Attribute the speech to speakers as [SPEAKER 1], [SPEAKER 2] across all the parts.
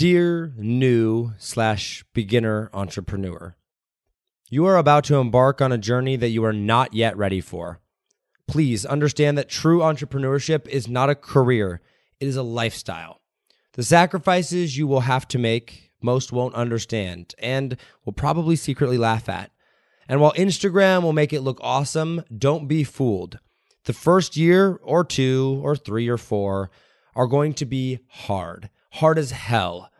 [SPEAKER 1] Dear new slash beginner entrepreneur, you are about to embark on a journey that you are not yet ready for. Please understand that true entrepreneurship is not a career, it is a lifestyle. The sacrifices you will have to make, most won't understand and will probably secretly laugh at. And while Instagram will make it look awesome, don't be fooled. The first year or two or three or four are going to be hard hard as hell.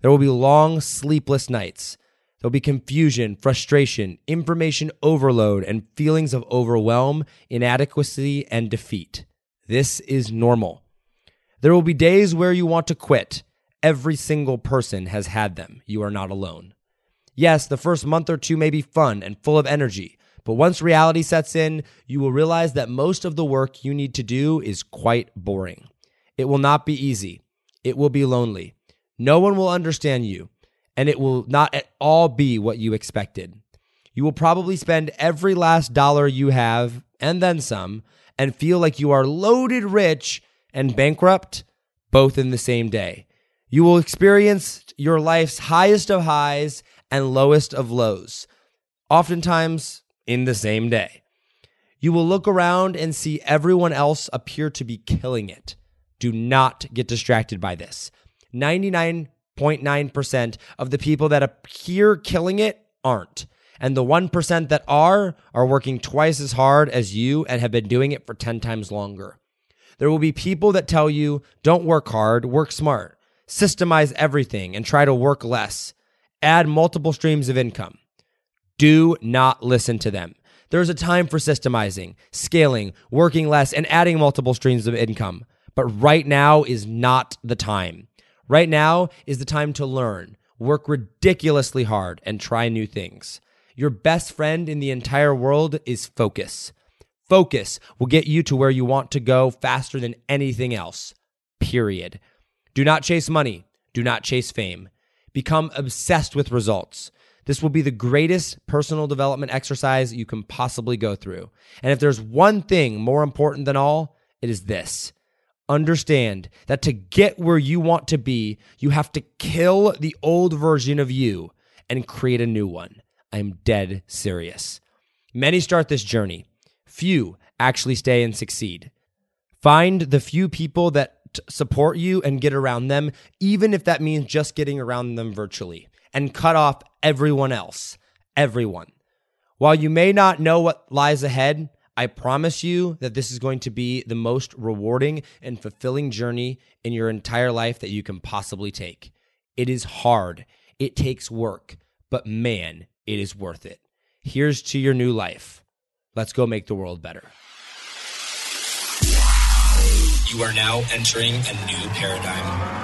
[SPEAKER 1] There will be long, sleepless nights. There'll be confusion, frustration, information overload, and feelings of overwhelm, inadequacy, and defeat. This is normal. There will be days where you want to quit. Every single person has had them. You are not alone. Yes, the first month or two may be fun and full of energy, but once reality sets in, you will realize that most of the work you need to do is quite boring. It will not be easy. It will be lonely. No one will understand you, and it will not at all be what you expected. You will probably spend every last dollar you have and then some and feel like you are loaded rich and bankrupt both in the same day. You will experience your life's highest of highs and lowest of lows, oftentimes in the same day. You will look around and see everyone else appear to be killing it. Do not get distracted by this. 99.9% of the people that appear killing it aren't. And the 1% that are, are working twice as hard as you and have been doing it for 10 times longer. There will be people that tell you, don't work hard, work smart, systemize everything, and try to work less, add multiple streams of income. Do not listen to them. There's a time for systemizing, scaling, working less, and adding multiple streams of income. But right now is not the time. Right now is the time to learn, work ridiculously hard, and try new things. Your best friend in the entire world is focus. Focus will get you to where you want to go faster than anything else. Period. Do not chase money. Do not chase fame. Become obsessed with results. This will be the greatest personal development exercise you can possibly go through. And if there's one thing more important than all, it is this understand that to get where you want to be, you have to kill the old version of you and create a new one. I'm dead serious. Many start this journey, few actually stay and succeed. Find the few people that support you and get around them, even if that means just getting around them virtually, and cut off everyone else. Everyone. While you may not know what lies ahead, I promise you that this is going to be the most rewarding and fulfilling journey in your entire life that you can possibly take. It is hard, it takes work, but man, it is worth it. Here's to your new life. Let's go make the world better.
[SPEAKER 2] You are now entering a new paradigm.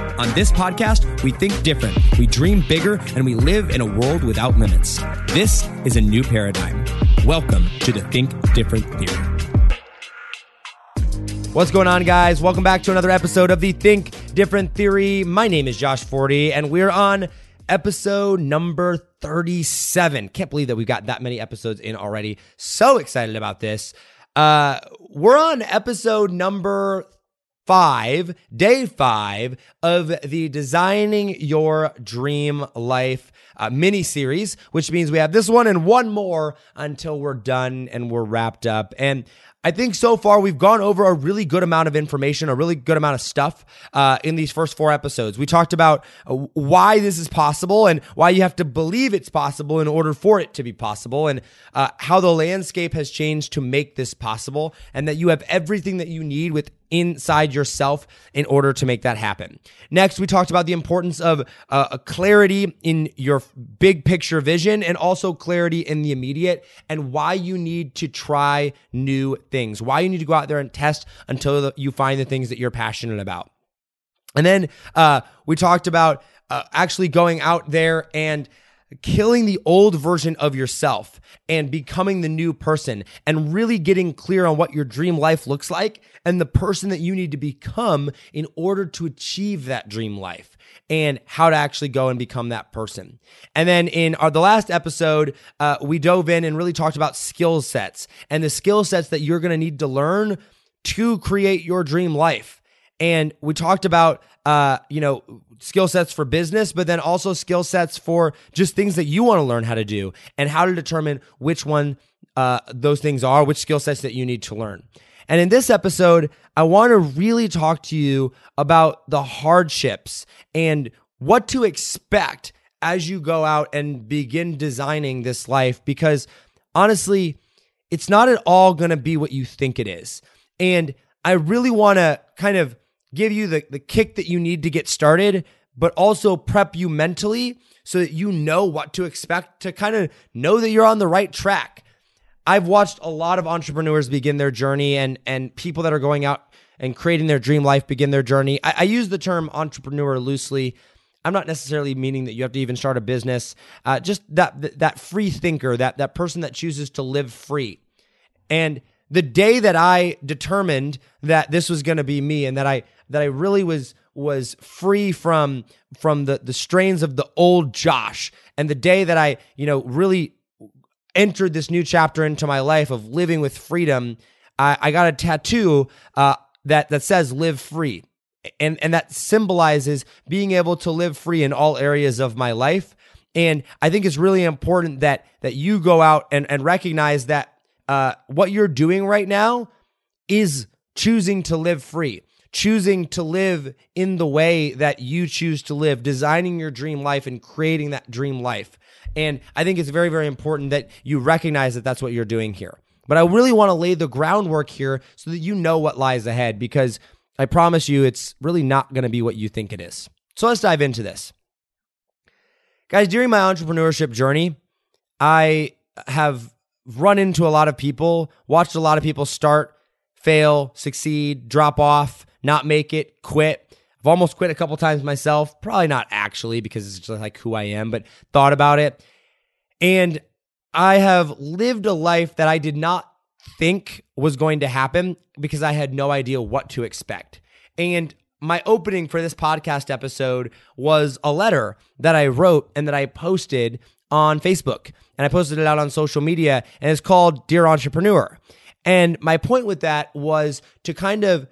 [SPEAKER 3] On this podcast, we think different, we dream bigger, and we live in a world without limits. This is a new paradigm. Welcome to the Think Different Theory.
[SPEAKER 1] What's going on, guys? Welcome back to another episode of the Think Different Theory. My name is Josh Forti, and we're on episode number 37. Can't believe that we've got that many episodes in already. So excited about this. Uh, we're on episode number five, day five of the Designing Your Dream Life uh, mini series, which means we have this one and one more until we're done and we're wrapped up. And I think so far we've gone over a really good amount of information, a really good amount of stuff uh, in these first four episodes. We talked about uh, why this is possible and why you have to believe it's possible in order for it to be possible, and uh, how the landscape has changed to make this possible, and that you have everything that you need with inside yourself in order to make that happen. Next, we talked about the importance of uh, clarity in your big picture vision and also clarity in the immediate and why you need to try new things, why you need to go out there and test until you find the things that you're passionate about. And then uh, we talked about uh, actually going out there and killing the old version of yourself and becoming the new person and really getting clear on what your dream life looks like and the person that you need to become in order to achieve that dream life and how to actually go and become that person. And then in our, the last episode, uh, we dove in and really talked about skill sets and the skill sets that you're going to need to learn to create your dream life. And we talked about, uh, you know, skill sets for business, but then also skill sets for just things that you want to learn how to do and how to determine which one uh, those things are, which skill sets that you need to learn. And in this episode, I want to really talk to you about the hardships and what to expect as you go out and begin designing this life because honestly, it's not at all going to be what you think it is. And I really want to kind of give you the, the kick that you need to get started, but also prep you mentally so that you know what to expect to kind of know that you're on the right track. I've watched a lot of entrepreneurs begin their journey and and people that are going out and creating their dream life begin their journey. I, I use the term entrepreneur loosely. I'm not necessarily meaning that you have to even start a business. Uh, just that that free thinker, that that person that chooses to live free. And the day that I determined that this was going to be me and that I that I really was was free from from the the strains of the old Josh and the day that I, you know, really entered this new chapter into my life of living with freedom, I, I got a tattoo uh, that that says "Live Free," and and that symbolizes being able to live free in all areas of my life. And I think it's really important that that you go out and and recognize that uh, what you're doing right now is choosing to live free choosing to live in the way that you choose to live, designing your dream life and creating that dream life. And I think it's very, very important that you recognize that that's what you're doing here. But I really want to lay the groundwork here so that you know what lies ahead because I promise you it's really not going to be what you think it is. So let's dive into this. Guys, during my entrepreneurship journey, I have run into a lot of people, watched a lot of people start, fail, succeed, drop off, not make it, quit. I've almost quit a couple times myself. Probably not actually because it's just like who I am, but thought about it. And I have lived a life that I did not think was going to happen because I had no idea what to expect. And my opening for this podcast episode was a letter that I wrote and that I posted on Facebook. And I posted it out on social media, and it's called Dear Entrepreneur. And my point with that was to kind of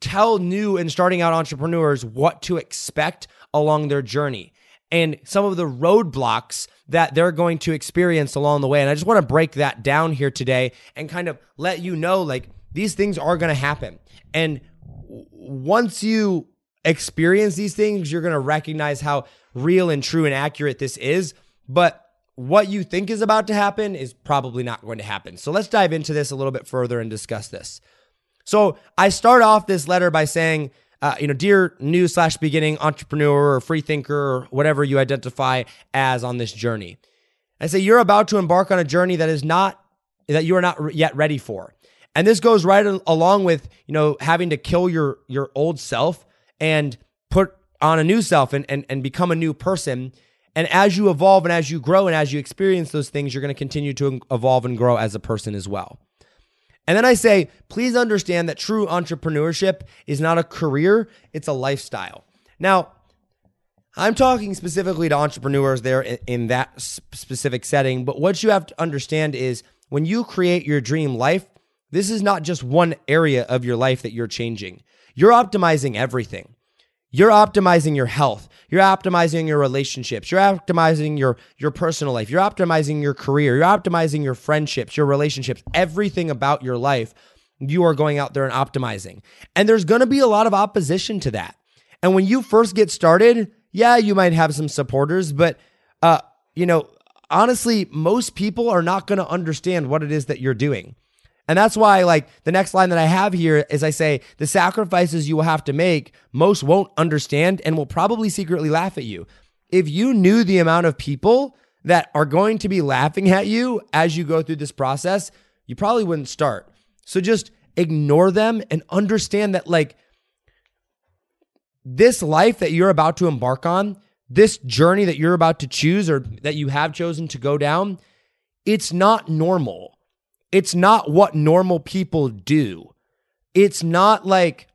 [SPEAKER 1] tell new and starting out entrepreneurs what to expect along their journey and some of the roadblocks that they're going to experience along the way. And I just want to break that down here today and kind of let you know like these things are going to happen. And once you experience these things, you're going to recognize how real and true and accurate this is. But what you think is about to happen is probably not going to happen. So let's dive into this a little bit further and discuss this. So I start off this letter by saying, uh, you know, dear new slash beginning entrepreneur or free thinker or whatever you identify as on this journey. I say you're about to embark on a journey that is not that you are not yet ready for. And this goes right along with, you know, having to kill your your old self and put on a new self and, and, and become a new person. And as you evolve and as you grow and as you experience those things, you're going to continue to evolve and grow as a person as well. And then I say, please understand that true entrepreneurship is not a career, it's a lifestyle. Now, I'm talking specifically to entrepreneurs there in, that specific setting, but what you have to understand is when you create your dream life, this is not just one area of your life that you're changing. You're optimizing everything. You're optimizing your health. You're optimizing your relationships. You're optimizing your your personal life. You're optimizing your career. You're optimizing your friendships, your relationships, everything about your life. You are going out there and optimizing. And there's going to be a lot of opposition to that. And when you first get started, yeah, you might have some supporters, but uh, you know, honestly, most people are not going to understand what it is that you're doing. And that's why, like, the next line that I have here is I say, the sacrifices you will have to make, most won't understand and will probably secretly laugh at you. If you knew the amount of people that are going to be laughing at you as you go through this process, you probably wouldn't start. So just ignore them and understand that, like, this life that you're about to embark on, this journey that you're about to choose or that you have chosen to go down, it's not normal. It's not what normal people do. It's not like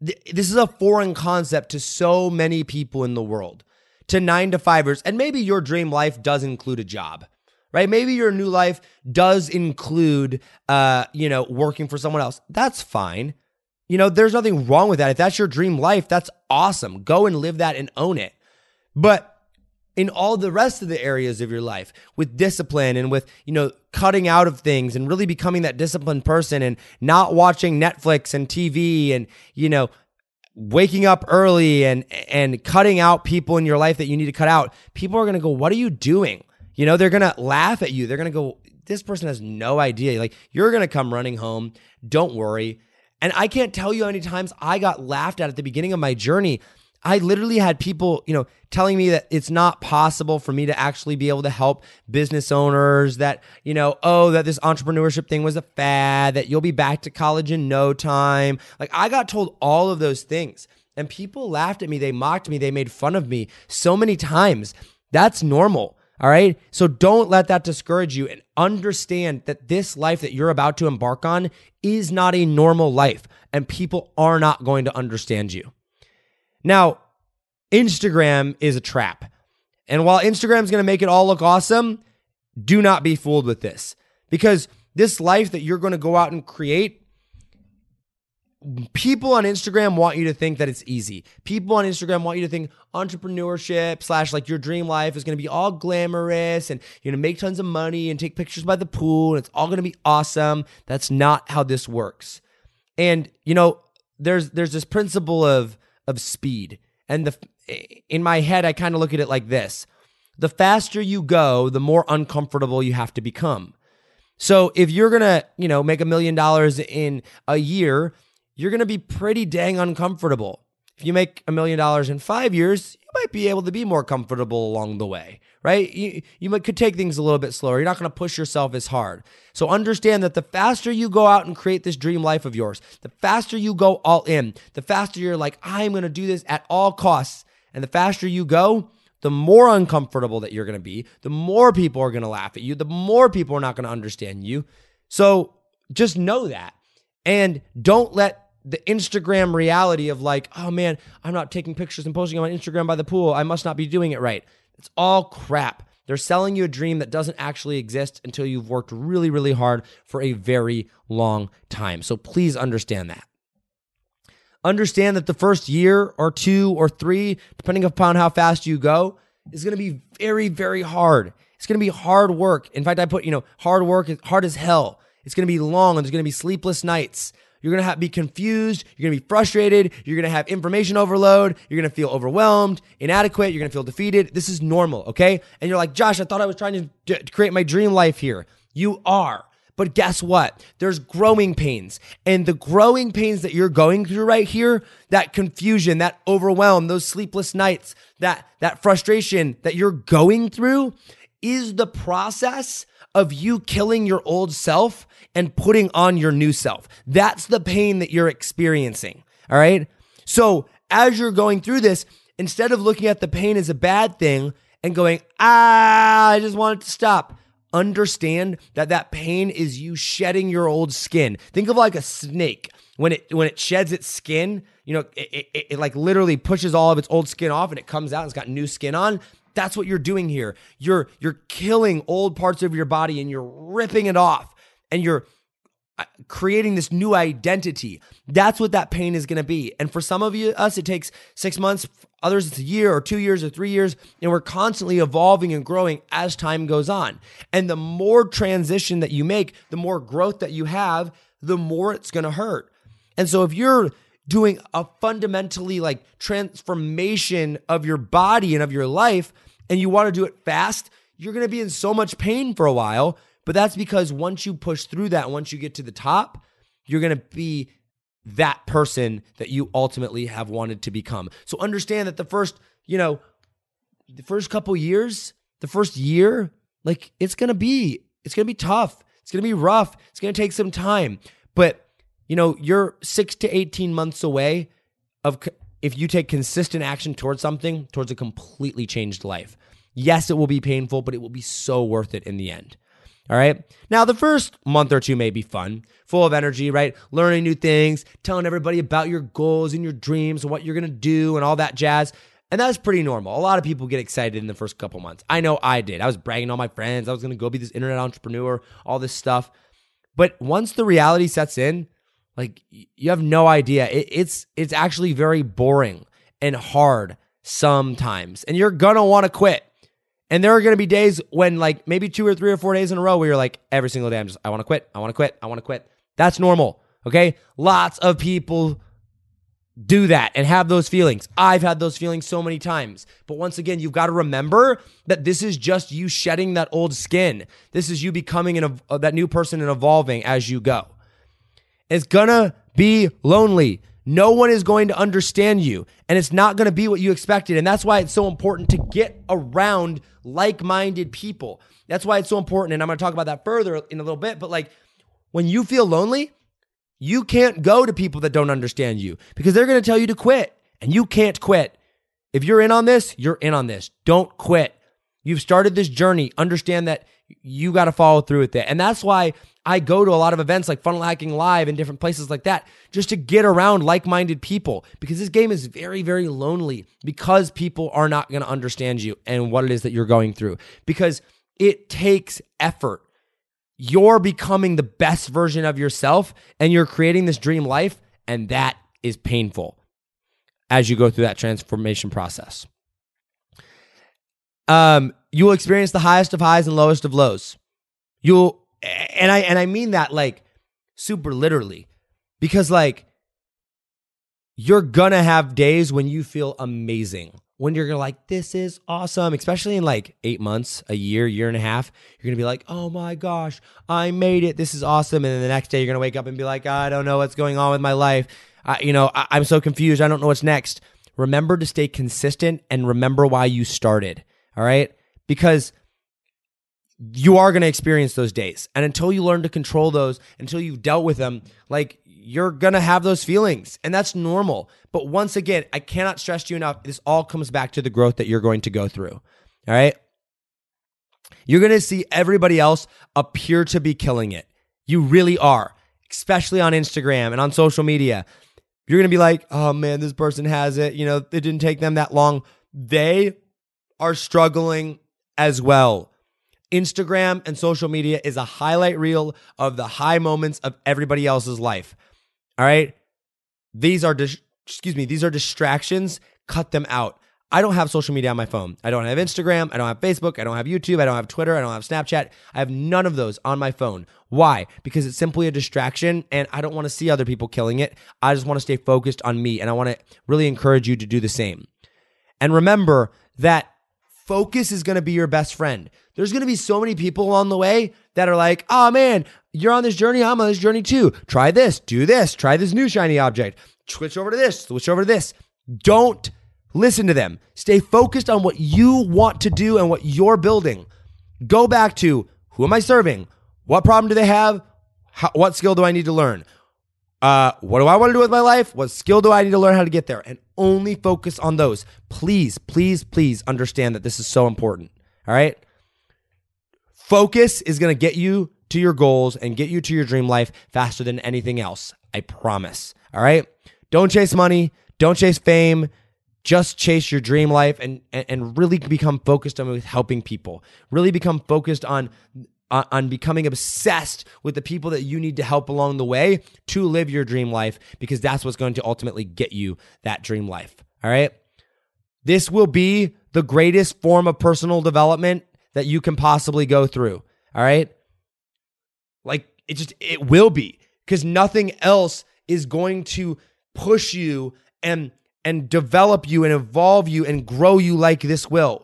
[SPEAKER 1] this is a foreign concept to so many people in the world, to nine to fivers. And maybe your dream life does include a job, right? Maybe your new life does include, uh, you know, working for someone else. That's fine. You know, there's nothing wrong with that. If that's your dream life, that's awesome. Go and live that and own it. But in all the rest of the areas of your life with discipline and with, you know, cutting out of things and really becoming that disciplined person and not watching Netflix and TV and, you know, waking up early and and cutting out people in your life that you need to cut out. People are going to go, "What are you doing?" You know, they're going to laugh at you. They're going to go, "This person has no idea." Like, you're going to come running home. Don't worry. And I can't tell you how many times I got laughed at at the beginning of my journey I literally had people, you know, telling me that it's not possible for me to actually be able to help business owners that, you know, oh, that this entrepreneurship thing was a fad, that you'll be back to college in no time. Like I got told all of those things and people laughed at me, they mocked me, they made fun of me so many times. That's normal. All right. So don't let that discourage you and understand that this life that you're about to embark on is not a normal life and people are not going to understand you. Now, Instagram is a trap. And while Instagram is going to make it all look awesome, do not be fooled with this because this life that you're going to go out and create, people on Instagram want you to think that it's easy. People on Instagram want you to think entrepreneurship slash like your dream life is going to be all glamorous and you're going to make tons of money and take pictures by the pool and it's all going to be awesome. That's not how this works. And you know, there's there's this principle of of speed. And the in my head, I kind of look at it like this: the faster you go, the more uncomfortable you have to become. So if you're gonna, you know, make a million dollars in a year, you're gonna be pretty dang uncomfortable. If you make a million dollars in five years, you might be able to be more comfortable along the way, right? You, you might, could take things a little bit slower. You're not going to push yourself as hard. So understand that the faster you go out and create this dream life of yours, the faster you go all in, the faster you're like, I'm going to do this at all costs. And the faster you go, the more uncomfortable that you're going to be, the more people are going to laugh at you, the more people are not going to understand you. So just know that. And don't let the Instagram reality of like, oh man, I'm not taking pictures and posting on Instagram by the pool. I must not be doing it right. It's all crap. They're selling you a dream that doesn't actually exist until you've worked really, really hard for a very long time. So please understand that. Understand that the first year or two or three, depending upon how fast you go, is going to be very, very hard. It's going to be hard work. In fact, I put, you know, hard work, hard as hell. It's going to be long and there's going to be sleepless nights. You're going to have, be confused. You're going to be frustrated. You're going to have information overload. You're going to feel overwhelmed, inadequate. You're going to feel defeated. This is normal, okay? And you're like, Josh, I thought I was trying to, to create my dream life here. You are. But guess what? There's growing pains. And the growing pains that you're going through right here, that confusion, that overwhelm, those sleepless nights, that that frustration that you're going through is the process of you killing your old self and putting on your new self. That's the pain that you're experiencing. All right. So as you're going through this, instead of looking at the pain as a bad thing and going, ah, I just want it to stop, understand that that pain is you shedding your old skin. Think of like a snake when it when it sheds its skin. You know, it, it, it like literally pushes all of its old skin off and it comes out and it's got new skin on. That's what you're doing here. You're you're killing old parts of your body and you're ripping it off and you're uh, creating this new identity. That's what that pain is going to be. And for some of you, us, it takes six months. Others, it's a year or two years or three years. And we're constantly evolving and growing as time goes on. And the more transition that you make, the more growth that you have, the more it's going to hurt. And so if you're doing a fundamentally like transformation of your body and of your life, and you want to do it fast, you're going to be in so much pain for a while but that's because once you push through that, once you get to the top, you're going to be that person that you ultimately have wanted to become. So understand that the first, you know, the first couple years, the first year, like it's going to be it's going to be tough. It's going to be rough. It's going to take some time. But, you know, you're 6 to 18 months away of if you take consistent action towards something, towards a completely changed life. Yes, it will be painful, but it will be so worth it in the end. All right. Now, the first month or two may be fun, full of energy, right? Learning new things, telling everybody about your goals and your dreams and what you're going to do and all that jazz. And that's pretty normal. A lot of people get excited in the first couple months. I know I did. I was bragging all my friends. I was going to go be this internet entrepreneur, all this stuff. But once the reality sets in, like you have no idea. It, it's it's actually very boring and hard sometimes, and you're gonna want to quit. And there are gonna be days when, like, maybe two or three or four days in a row, where you're like, every single day, I'm just, I want to quit, I want to quit, I want to quit. That's normal. Okay, lots of people do that and have those feelings. I've had those feelings so many times. But once again, you've got to remember that this is just you shedding that old skin. This is you becoming an, uh, that new person and evolving as you go. It's gonna be lonely. No one is going to understand you, and it's not going to be what you expected. And that's why it's so important to get around like minded people. That's why it's so important. And I'm going to talk about that further in a little bit. But like when you feel lonely, you can't go to people that don't understand you because they're going to tell you to quit, and you can't quit. If you're in on this, you're in on this. Don't quit. You've started this journey. Understand that you got to follow through with it. And that's why I go to a lot of events like Funnel Hacking Live and different places like that just to get around like minded people because this game is very, very lonely because people are not going to understand you and what it is that you're going through because it takes effort. You're becoming the best version of yourself and you're creating this dream life, and that is painful as you go through that transformation process. Um, you will experience the highest of highs and lowest of lows. You'll and I and I mean that like super literally. Because like you're gonna have days when you feel amazing. When you're gonna like this is awesome. Especially in like eight months a year year and a half you're gonna be like oh my gosh i made it. This is awesome. And then the next day you're gonna wake up and be like i don't know what's going on with my life. I, you know I, i'm so confused. I don't know what's next. Remember to stay consistent and remember why you started all right? Because you are going to experience those days. And until you learn to control those, until you've dealt with them, like you're going to have those feelings. And that's normal. But once again, I cannot stress you enough, this all comes back to the growth that you're going to go through. All right. You're going to see everybody else appear to be killing it. You really are, especially on Instagram and on social media. You're going to be like, oh man, this person has it. You know, it didn't take them that long. They are struggling as well. Instagram and social media is a highlight reel of the high moments of everybody else's life. All right? These are dis- excuse me, these are distractions. Cut them out. I don't have social media on my phone. I don't have Instagram. I don't have Facebook. I don't have YouTube. I don't have Twitter. I don't have Snapchat. I have none of those on my phone. Why? Because it's simply a distraction and I don't want to see other people killing it. I just want to stay focused on me and I want to really encourage you to do the same. And remember that focus is going to be your best friend. There's going to be so many people along the way that are like, oh man, you're on this journey. I'm on this journey too. Try this, do this, try this new shiny object, switch over to this, switch over to this. Don't listen to them. Stay focused on what you want to do and what you're building. Go back to who am I serving? What problem do they have? How, what skill do I need to learn? Uh, what do I want to do with my life? What skill do I need to learn how to get there? And only focus on those. Please, please, please understand that this is so important. All right. Focus is going to get you to your goals and get you to your dream life faster than anything else. I promise. All right. Don't chase money. Don't chase fame. Just chase your dream life and, and, and really become focused on helping people. Really become focused on on becoming obsessed with the people that you need to help along the way to live your dream life because that's what's going to ultimately get you that dream life. All right. This will be the greatest form of personal development that you can possibly go through. All right. Like it just, it will be because nothing else is going to push you and, and develop you and evolve you and grow you like this will.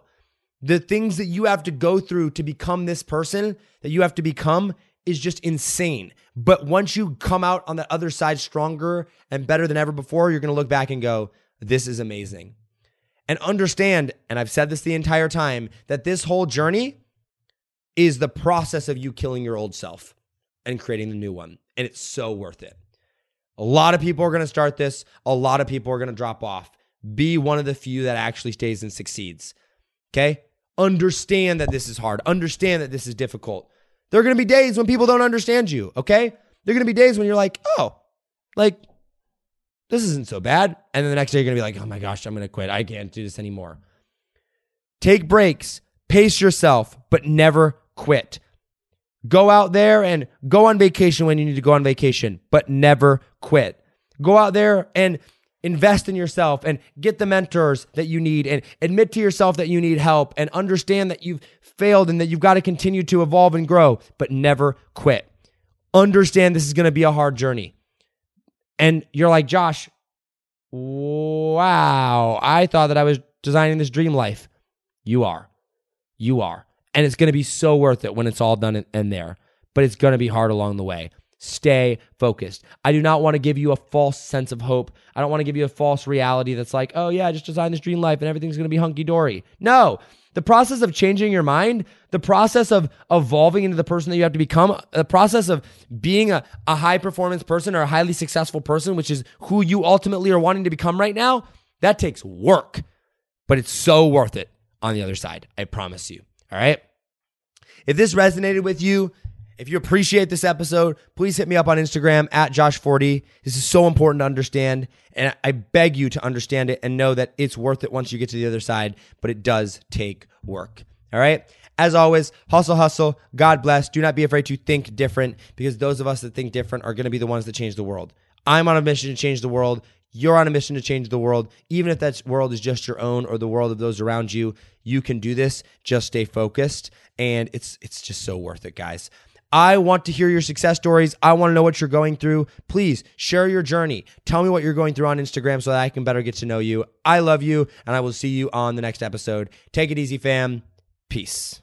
[SPEAKER 1] The things that you have to go through to become this person that you have to become is just insane. But once you come out on the other side stronger and better than ever before, you're going to look back and go, this is amazing. And understand, and I've said this the entire time, that this whole journey is the process of you killing your old self and creating the new one. And it's so worth it. A lot of people are going to start this, a lot of people are going to drop off. be one of the few that actually stays and succeeds. Okay? Understand that this is hard. Understand that this is difficult. There are going to be days when people don't understand you, okay? There are going to be days when you're like, "Oh, like this isn't so bad." And then the next day you're going to be like, "Oh my gosh, I'm going to quit. I can't do this anymore." Take breaks, pace yourself, but never quit. Go out there and go on vacation when you need to go on vacation, but never quit. Go out there and invest in yourself and get the mentors that you need and admit to yourself that you need help and understand that you've failed and that you've got to continue to evolve and grow, but never quit. Understand this is going to be a hard journey. And you're like, Josh, wow, I thought that I was designing this dream life. You are. You are. And it's going to be so worth it when it's all done and there, but it's going to be hard along the way. Stay focused. I do not want to give you a false sense of hope. I don't want to give you a false reality that's like, oh, yeah, just designed this dream life and everything's going to be hunky dory. No, the process of changing your mind, the process of evolving into the person that you have to become, the process of being a, a high performance person or a highly successful person, which is who you ultimately are wanting to become right now, that takes work, but it's so worth it on the other side. I promise you. All right. If this resonated with you, if you appreciate this episode, please hit me up on Instagram at Josh Forti. This is so important to understand. And I beg you to understand it and know that it's worth it once you get to the other side, but it does take work. All right. As always, hustle, hustle. God bless. Do not be afraid to think different because those of us that think different are going to be the ones that change the world. I'm on a mission to change the world. You're on a mission to change the world. Even if that world is just your own or the world of those around you, you can do this. Just stay focused. And it's it's just so worth it, guys. I want to hear your success stories. I want to know what you're going through. Please share your journey. Tell me what you're going through on Instagram so that I can better get to know you. I love you, and I will see you on the next episode. Take it easy, fam. Peace.